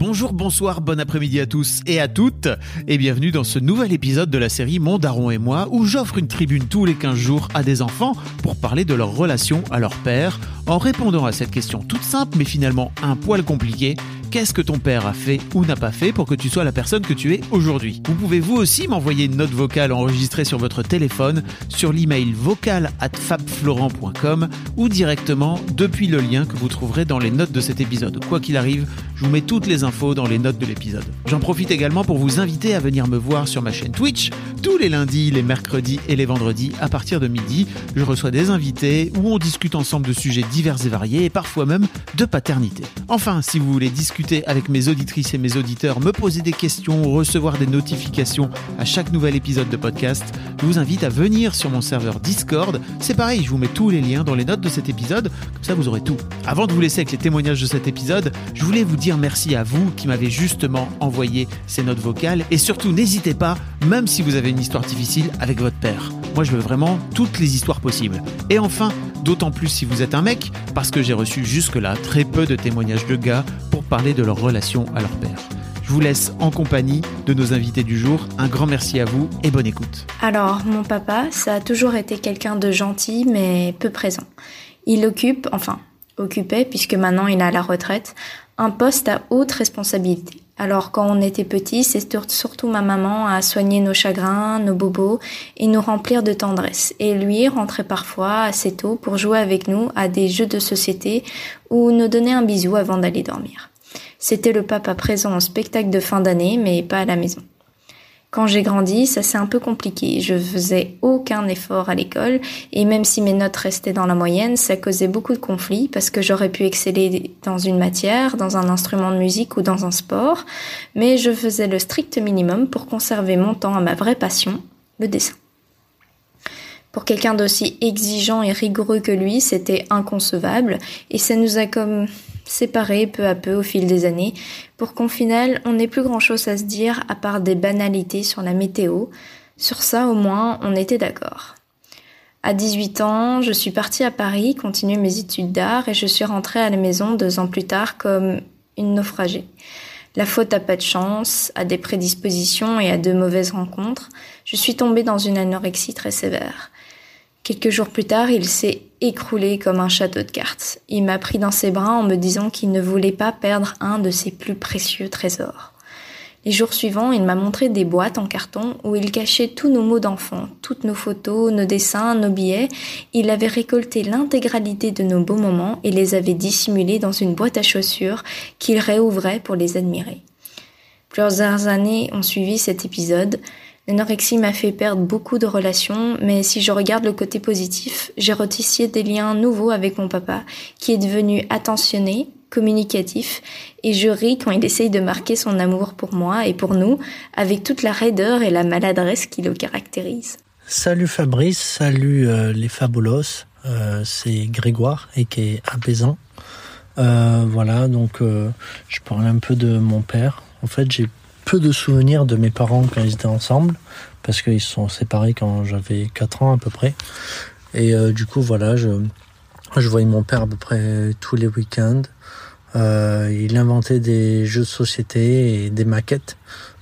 Bonjour, bonsoir, bon après-midi à tous et à toutes et bienvenue dans ce nouvel épisode de la série Mon Daron et moi où j'offre une tribune tous les 15 jours à des enfants pour parler de leur relation à leur père en répondant à cette question toute simple mais finalement un poil compliquée Qu'est-ce que ton père a fait ou n'a pas fait pour que tu sois la personne que tu es aujourd'hui? Vous pouvez vous aussi m'envoyer une note vocale enregistrée sur votre téléphone sur l'email vocal at fabflorent.com ou directement depuis le lien que vous trouverez dans les notes de cet épisode. Quoi qu'il arrive, je vous mets toutes les infos dans les notes de l'épisode. J'en profite également pour vous inviter à venir me voir sur ma chaîne Twitch tous les lundis, les mercredis et les vendredis à partir de midi. Je reçois des invités où on discute ensemble de sujets divers et variés et parfois même de paternité. Enfin, si vous voulez discuter avec mes auditrices et mes auditeurs, me poser des questions, recevoir des notifications à chaque nouvel épisode de podcast, je vous invite à venir sur mon serveur Discord. C'est pareil, je vous mets tous les liens dans les notes de cet épisode, comme ça vous aurez tout. Avant de vous laisser avec les témoignages de cet épisode, je voulais vous dire merci à vous qui m'avez justement envoyé ces notes vocales et surtout n'hésitez pas, même si vous avez une histoire difficile avec votre père. Moi je veux vraiment toutes les histoires possibles. Et enfin, d'autant plus si vous êtes un mec, parce que j'ai reçu jusque-là très peu de témoignages de gars pour parler de leur relation à leur père. Je vous laisse en compagnie de nos invités du jour. Un grand merci à vous et bonne écoute. Alors, mon papa, ça a toujours été quelqu'un de gentil mais peu présent. Il occupe, enfin, occupait, puisque maintenant il est à la retraite, un poste à haute responsabilité. Alors quand on était petit, c'est surtout ma maman à soigner nos chagrins, nos bobos et nous remplir de tendresse. Et lui rentrait parfois assez tôt pour jouer avec nous à des jeux de société ou nous donner un bisou avant d'aller dormir. C'était le papa présent au spectacle de fin d'année mais pas à la maison. Quand j'ai grandi, ça s'est un peu compliqué. Je faisais aucun effort à l'école et même si mes notes restaient dans la moyenne, ça causait beaucoup de conflits parce que j'aurais pu exceller dans une matière, dans un instrument de musique ou dans un sport, mais je faisais le strict minimum pour conserver mon temps à ma vraie passion, le dessin. Pour quelqu'un d'aussi exigeant et rigoureux que lui, c'était inconcevable et ça nous a comme séparés peu à peu au fil des années, pour qu'au final on n'ait plus grand chose à se dire à part des banalités sur la météo. Sur ça au moins on était d'accord. À 18 ans, je suis partie à Paris continuer mes études d'art et je suis rentrée à la maison deux ans plus tard comme une naufragée. La faute à pas de chance, à des prédispositions et à de mauvaises rencontres, je suis tombée dans une anorexie très sévère. Quelques jours plus tard, il s'est écroulé comme un château de cartes. Il m'a pris dans ses bras en me disant qu'il ne voulait pas perdre un de ses plus précieux trésors. Les jours suivants, il m'a montré des boîtes en carton où il cachait tous nos mots d'enfant, toutes nos photos, nos dessins, nos billets. Il avait récolté l'intégralité de nos beaux moments et les avait dissimulés dans une boîte à chaussures qu'il réouvrait pour les admirer. Plusieurs années ont suivi cet épisode. L'anorexie m'a fait perdre beaucoup de relations, mais si je regarde le côté positif, j'ai retissé des liens nouveaux avec mon papa, qui est devenu attentionné, communicatif, et je ris quand il essaye de marquer son amour pour moi et pour nous, avec toute la raideur et la maladresse qui le caractérise. Salut Fabrice, salut euh, les Fabulos, euh, c'est Grégoire et qui est apaisant. Euh, voilà, donc je parle un peu de mon père. En fait, j'ai peu de souvenirs de mes parents quand ils étaient ensemble, parce qu'ils se sont séparés quand j'avais 4 ans à peu près. Et euh, du coup, voilà, je, je voyais mon père à peu près tous les week-ends. Euh, il inventait des jeux de société et des maquettes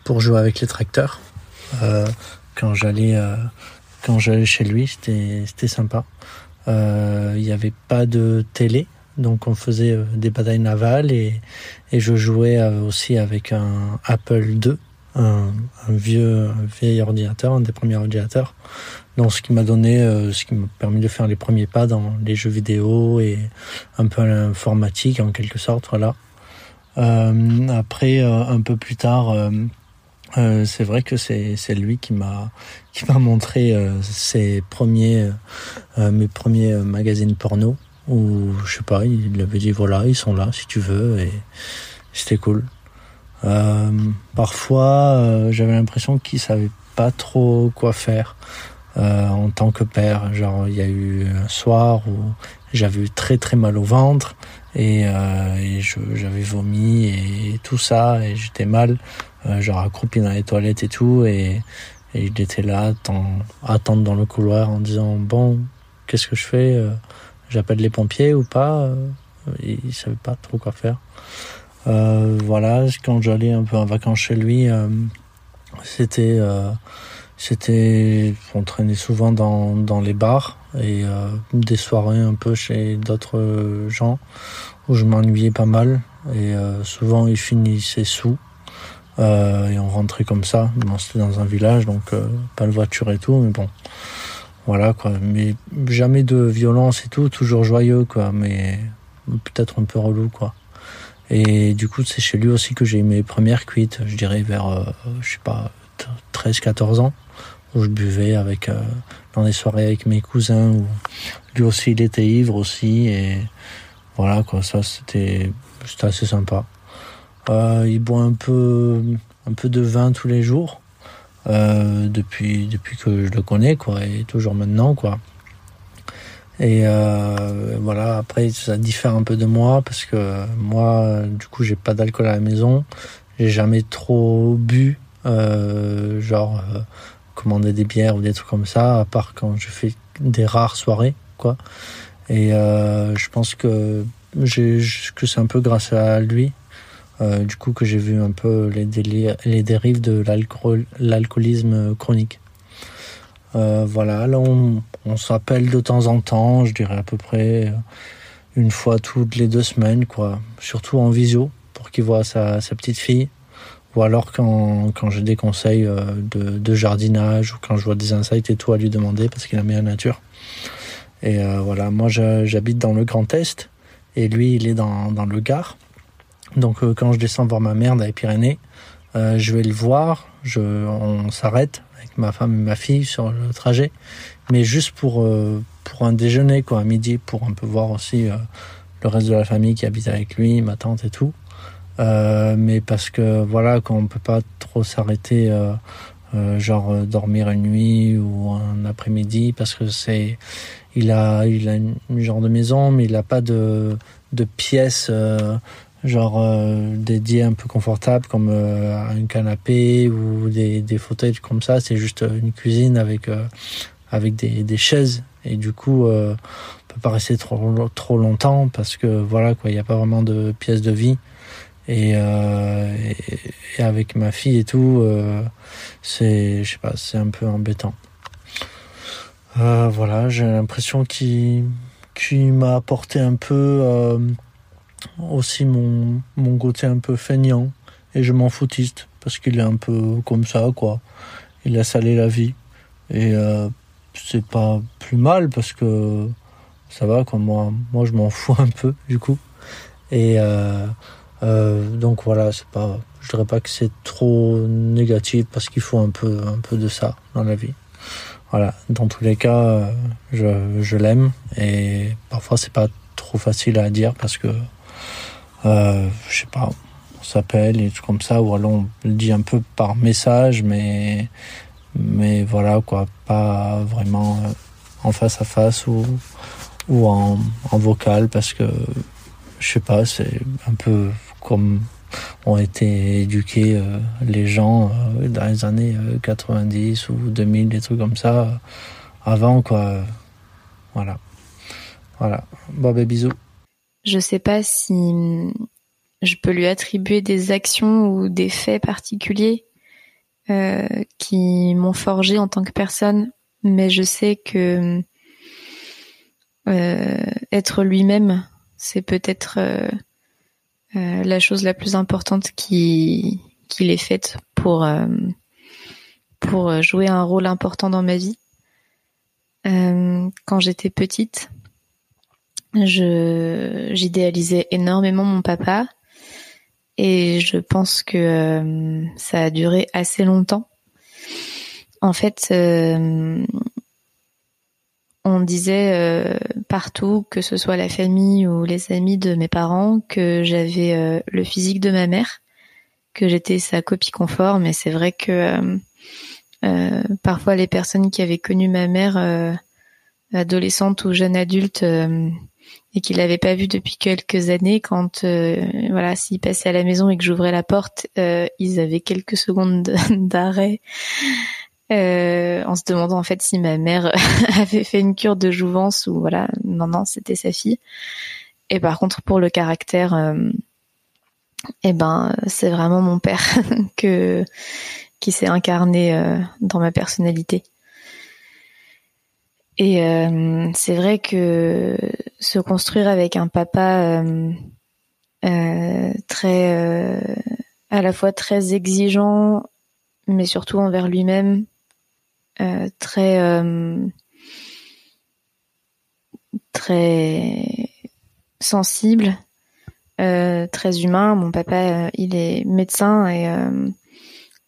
pour jouer avec les tracteurs. Euh, quand j'allais quand j'allais chez lui, c'était sympa. Il n'y avait pas de télé, donc on faisait euh, des batailles navales et, je jouais euh, aussi avec un Apple II, un, vieux vieil ordinateur, un des premiers ordinateurs. Donc ce qui m'a donné, euh, ce qui m'a permis de faire les premiers pas dans les jeux vidéo et un peu l'informatique en quelque sorte, voilà. Après, un peu plus tard, c'est vrai que c'est lui qui m'a qui m'a montré ses premiers mes premiers magazines porno Ou je sais pas, il avait dit voilà, ils sont là si tu veux et c'était cool. Euh, parfois, euh, j'avais l'impression qu'il savait pas trop quoi faire euh, en tant que père. Genre, il y a eu un soir où j'avais eu très très mal au ventre et, j'avais vomi et tout ça et j'étais mal, genre accroupi dans les toilettes et tout et, et il était là, attendre dans le couloir en disant bon, qu'est-ce que je fais J'appelle les pompiers ou pas Il savait pas trop quoi faire. Euh, voilà, quand j'allais un peu en vacances chez lui, euh, c'était, euh, c'était, on traînait souvent dans, dans les bars et des soirées un peu chez d'autres gens où je m'ennuyais pas mal et souvent il finissait sous. Euh, et on rentrait comme ça. Bon, c'était dans un village, donc pas de voiture et tout, mais bon, voilà quoi. Mais jamais de violence et tout, toujours joyeux quoi, mais peut-être un peu relou quoi. Et du coup, c'est chez lui aussi que j'ai eu mes premières cuites, je dirais vers, euh, je sais pas, 13-14 ans, où je buvais avec, euh, dans des soirées avec mes cousins, où lui aussi il était ivre aussi, et voilà quoi, ça c'était, assez sympa. Euh, il boit un peu, un peu de vin tous les jours, euh, depuis, depuis que je le connais, quoi, et toujours maintenant, quoi. Et euh, voilà, après ça diffère un peu de moi parce que moi, du coup, j'ai pas d'alcool à la maison. J'ai jamais trop bu, euh, genre commander des bières ou des trucs comme ça, à part quand je fais des rares soirées, quoi. Et je pense que que c'est un peu grâce à lui, euh, du coup, que j'ai vu un peu les, délires, les dérives de l'alcoolisme chronique. Euh, voilà, là on, on s'appelle de temps en temps, je dirais à peu près une fois toutes les deux semaines, quoi. Surtout en visio, pour qu'il voit sa, petite fille. Ou alors quand, quand j'ai des conseils euh, de, jardinage ou quand je vois des insights et tout à lui demander parce qu'il aime la nature. Et euh, voilà, moi j'habite dans le Grand Est et lui il est dans, dans le Gard. Donc euh, quand je descends voir ma mère dans les Pyrénées, euh, je vais le voir, je, on s'arrête avec ma femme et ma fille sur le trajet, mais juste pour euh, pour un déjeuner quoi à midi pour un peu voir aussi euh, le reste de la famille qui habite avec lui, ma tante et tout. Euh, mais parce que voilà quand on peut pas trop s'arrêter genre dormir une nuit ou un après-midi parce que c'est il a il a une, genre de maison mais il a pas de de pièces genre euh, dédié un peu confortable comme euh, un canapé ou des, des fauteuils comme ça. C'est juste une cuisine avec euh, avec des, des chaises. Et du coup euh, on peut pas rester trop trop longtemps parce que voilà quoi il n'y a pas vraiment de pièce de vie. Et, euh, et, et, avec ma fille et tout c'est je sais pas c'est un peu embêtant. Voilà j'ai l'impression qu'il qu'il m'a apporté un peu aussi mon, mon côté un peu feignant et je m'en foutiste parce qu'il est un peu comme ça quoi. Il laisse aller la vie et euh, c'est pas plus mal parce que ça va quoi. Moi, moi je m'en fous un peu du coup et euh, euh, donc voilà c'est pas je dirais pas que c'est trop négatif parce qu'il faut un peu un peu de ça dans la vie. Voilà, dans tous les cas, je, je l'aime et parfois c'est pas trop facile à dire parce que euh, je sais pas, on s'appelle et tout comme ça, ou alors on le dit un peu par message, mais, mais voilà, quoi, pas vraiment euh, en face à face ou, ou en, vocal, parce que, je sais pas, c'est un peu comme ont été éduqués euh, les gens dans les années 90 ou 2000, des trucs comme ça, avant, quoi. Voilà. Voilà. Bon, ben, bisous. Je sais pas si je peux lui attribuer des actions ou des faits particuliers euh, qui m'ont forgé en tant que personne, mais je sais que euh, être lui-même, c'est peut-être euh, la chose la plus importante qui qu'il ait faite pour pour jouer un rôle important dans ma vie. Quand j'étais petite, je j'idéalisais énormément mon papa et je pense que euh, ça a duré assez longtemps. En fait, euh, on disait euh, partout, que ce soit la famille ou les amis de mes parents, que j'avais le physique de ma mère, que j'étais sa copie conforme. Et c'est vrai que parfois les personnes qui avaient connu ma mère adolescente ou jeune adulte et qui l'avaient pas vue depuis quelques années, quand voilà, s'ils passaient à la maison et que j'ouvrais la porte, ils avaient quelques secondes d'arrêt euh, en se demandant en fait si ma mère avait fait une cure de jouvence ou voilà, non non, c'était sa fille. Et par contre pour le caractère, euh, eh ben c'est vraiment mon père que qui s'est incarné euh, dans ma personnalité. Et euh, c'est vrai que se construire avec un papa très à la fois très exigeant mais surtout envers lui-même euh, très euh, très sensible, euh, très humain. Mon papa, il est médecin et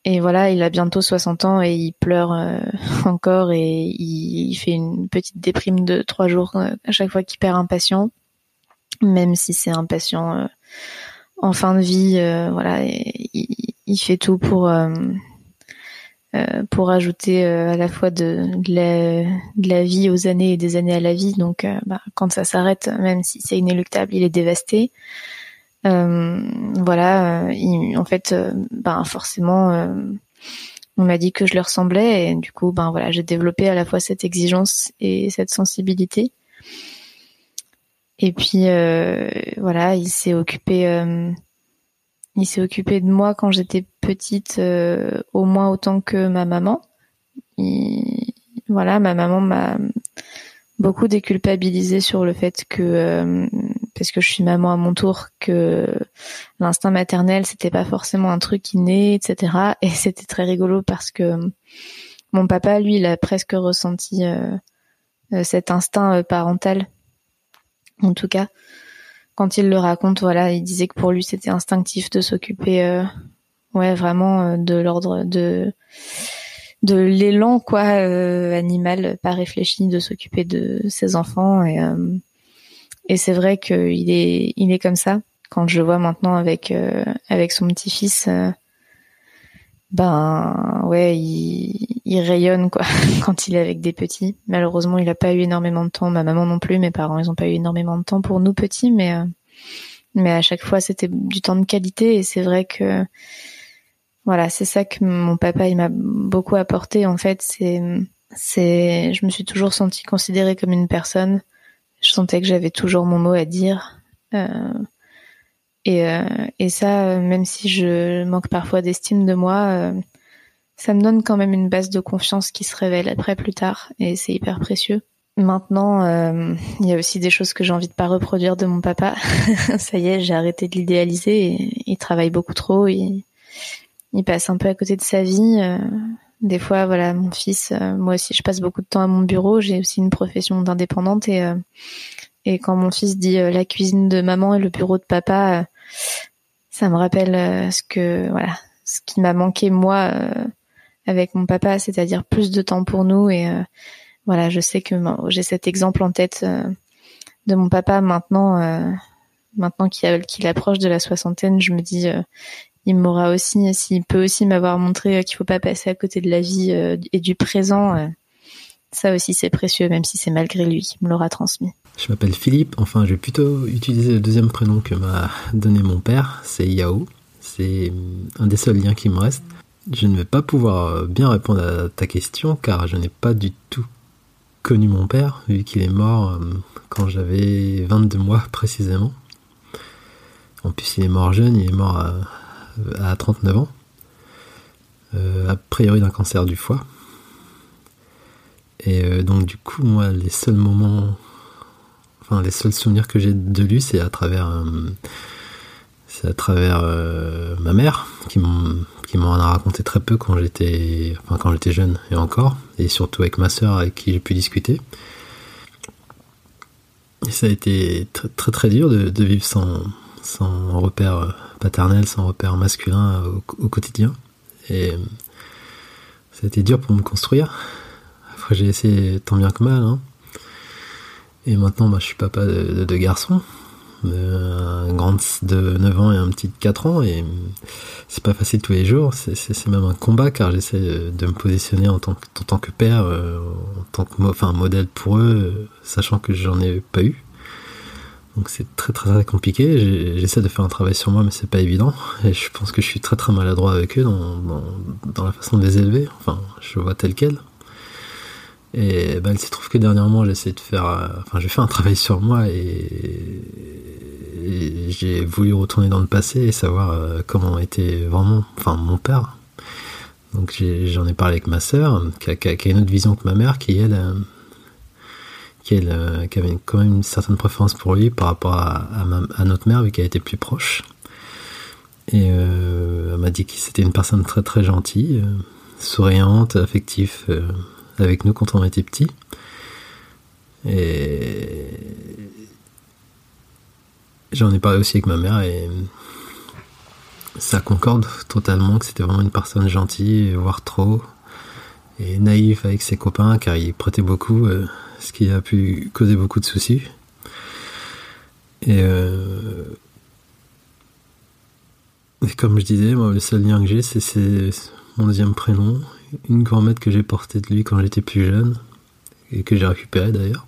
et voilà, il a bientôt 60 ans et il pleure encore et il, fait une petite déprime de trois jours à chaque fois qu'il perd un patient, même si c'est un patient en fin de vie. voilà, il, fait tout pour euh, pour ajouter euh, à la fois de, la, de, la, vie aux années et des années à la vie. Donc, euh, bah, quand ça s'arrête, même si c'est inéluctable, il est dévasté. Voilà, en fait, ben forcément, on m'a dit que je le ressemblais et du coup, ben voilà, j'ai développé à la fois cette exigence et cette sensibilité. Et puis voilà, il s'est occupé il s'est occupé de moi quand j'étais petite, euh, au moins autant que ma maman. voilà, ma maman m'a beaucoup déculpabilisé sur le fait que, euh, parce que je suis maman à mon tour, que l'instinct maternel c'était pas forcément un truc inné, etc. Et c'était très rigolo parce que mon papa, lui, il a presque ressenti euh, cet instinct parental, en tout cas quand il le raconte, voilà, il disait que pour lui c'était instinctif de s'occuper, euh, ouais, vraiment euh, de l'ordre de de l'élan quoi euh, animal pas réfléchi de s'occuper de ses enfants et et c'est vrai qu'il est il est comme ça. Quand je vois maintenant avec avec son petit fils ben ouais il, il rayonne quoi quand il est avec des petits. Malheureusement il a pas eu énormément de temps. Ma maman non plus mes parents ils ont pas eu énormément de temps pour nous petits mais mais à chaque fois c'était du temps de qualité. Et c'est vrai que voilà c'est ça que mon papa il m'a beaucoup apporté en fait. C'est c'est je me suis toujours sentie considérée comme une personne je sentais que j'avais toujours mon mot à dire euh, et euh, et ça même si je manque parfois d'estime de moi euh, ça me donne quand même une base de confiance qui se révèle après plus tard et c'est hyper précieux Maintenant, euh, il y a aussi des choses que j'ai envie de pas reproduire de mon papa. Ça y est, j'ai arrêté de l'idéaliser. Il travaille beaucoup trop. Il, passe un peu à côté de sa vie. Euh, des fois, voilà, mon fils, euh, moi aussi, je passe beaucoup de temps à mon bureau. J'ai aussi une profession d'indépendante et et quand mon fils dit la cuisine de maman et le bureau de papa, ça me rappelle ce que voilà, ce qui m'a manqué moi avec mon papa, c'est-à-dire plus de temps pour nous et voilà, je sais que j'ai cet exemple en tête euh, de mon papa maintenant, euh, maintenant qu'il approche de la soixantaine, je me dis, euh, il m'aura aussi, s'il peut aussi m'avoir montré qu'il faut pas passer à côté de la vie et du présent. ça aussi c'est précieux, même si c'est malgré lui qui me l'aura transmis. Je m'appelle Philippe, enfin je vais plutôt utiliser le deuxième prénom que m'a donné mon père, c'est Yao. C'est un des seuls liens qui me reste. Je ne vais pas pouvoir bien répondre à ta question car je n'ai pas du tout connu mon père, vu qu'il est mort euh, quand j'avais 22 mois précisément. En plus, il est mort jeune, il est mort à, 39 ans, euh, a priori d'un cancer du foie. Et euh, donc, du coup, moi, les seuls moments, enfin, les seuls souvenirs que j'ai de lui, c'est à travers, c'est à travers ma mère qui m'en a raconté très peu quand j'étais enfin quand j'étais jeune et encore et surtout avec ma sœur avec qui j'ai pu discuter et ça a été très, très dur de, vivre sans, sans repère paternel sans repère masculin au, quotidien. Et ça a été dur pour me construire. Après j'ai essayé tant bien que mal hein. Et maintenant, bah, je suis papa de deux garçons. Un grand de 9 ans et un petit de 4 ans. Et c'est pas facile tous les jours. C'est même un combat car j'essaie de me positionner en tant que, père euh, en tant que modèle pour eux sachant que j'en ai pas eu donc c'est très, très compliqué. J'essaie de faire un travail sur moi mais c'est pas évident. Et je pense que je suis très très maladroit avec eux dans, la façon de les élever. Enfin je vois tel quel. Et ben, il se trouve que dernièrement, j'essaie de faire, euh, enfin, j'ai fait un travail sur moi et, j'ai voulu retourner dans le passé et savoir euh, comment était vraiment, enfin, mon père. Donc j'en ai, parlé avec ma sœur, qui a, une autre vision que ma mère, qui elle, euh, qui, elle, qui avait quand même une certaine préférence pour lui par rapport à, à, notre mère, vu qu'elle était plus proche. Et elle m'a dit que c'était une personne très très gentille, souriante, affective avec nous quand on était petit. Et j'en ai parlé aussi avec ma mère et ça concorde totalement que c'était vraiment une personne gentille, voire trop, et naïf avec ses copains car il prêtait beaucoup, euh, ce qui a pu causer beaucoup de soucis. Et, euh, et comme je disais, moi, le seul lien que j'ai, c'est mon deuxième prénom une grand-mère que j'ai portée de lui quand j'étais plus jeune, et que j'ai récupéré d'ailleurs.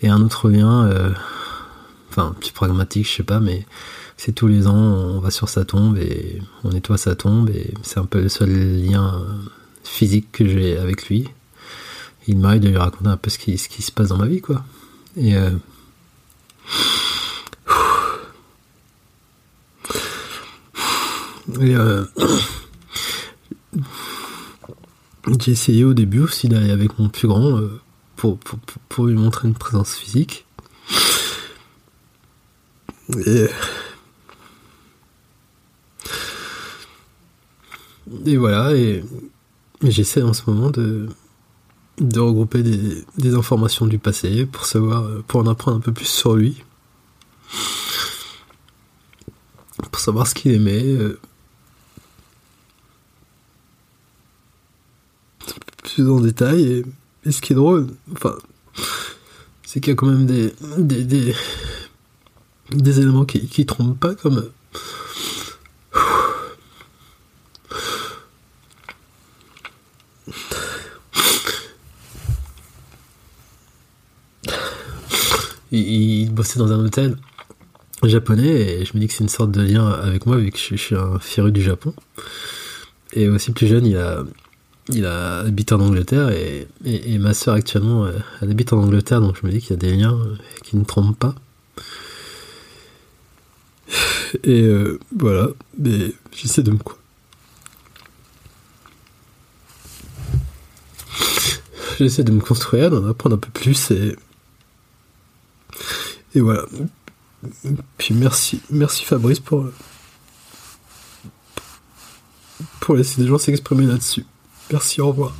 Et un autre lien, euh, enfin, plus pragmatique, je sais pas, mais c'est tous les ans, on va sur sa tombe et on nettoie sa tombe, et c'est un peu le seul lien euh, physique que j'ai avec lui. Il m'arrive de lui raconter un peu ce qui, se passe dans ma vie, quoi. Et. Euh, et J'ai essayé au début aussi d'aller avec mon plus grand euh, pour, pour, lui montrer une présence physique. Et, et voilà, et, j'essaie en ce moment de, de regrouper des, des, informations du passé pour savoir, pour en apprendre un peu plus sur lui. Pour savoir ce qu'il aimait. Euh, plus en détail. Et, ce qui est drôle, enfin, c'est qu'il y a quand même des, des, des, éléments qui, qui trompent pas, comme. Il, bossait dans un hôtel japonais et je me dis que c'est une sorte de lien avec moi vu que je, suis un féru du Japon. Et aussi plus jeune, il a, il a habité en Angleterre et, ma soeur actuellement euh, elle habite en Angleterre donc je me dis qu'il y a des liens euh, qui ne trompent pas. Et euh, voilà. Mais j'essaie de me quoi j'essaie de me construire d'en apprendre un peu plus et et voilà puis merci merci Fabrice pour pour laisser des gens s'exprimer là-dessus Merci, au revoir.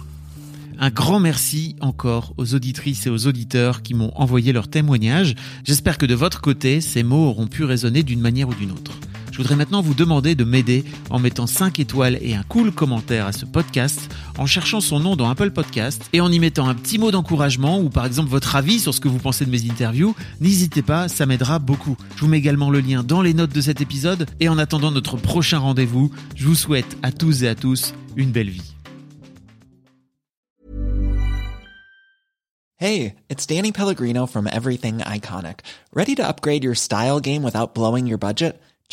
Un grand merci encore aux auditrices et aux auditeurs qui m'ont envoyé leurs témoignages. J'espère que de votre côté, ces mots auront pu résonner d'une manière ou d'une autre. Je voudrais maintenant vous demander de m'aider en mettant 5 étoiles et un cool commentaire à ce podcast, en cherchant son nom dans Apple Podcast et en y mettant un petit mot d'encouragement ou par exemple votre avis sur ce que vous pensez de mes interviews. N'hésitez pas, ça m'aidera beaucoup. Je vous mets également le lien dans les notes de cet épisode et en attendant notre prochain rendez-vous, je vous souhaite à tous et à tous une belle vie. Hey, it's Danny Pellegrino from Everything Iconic. Ready to upgrade your style game without blowing your budget?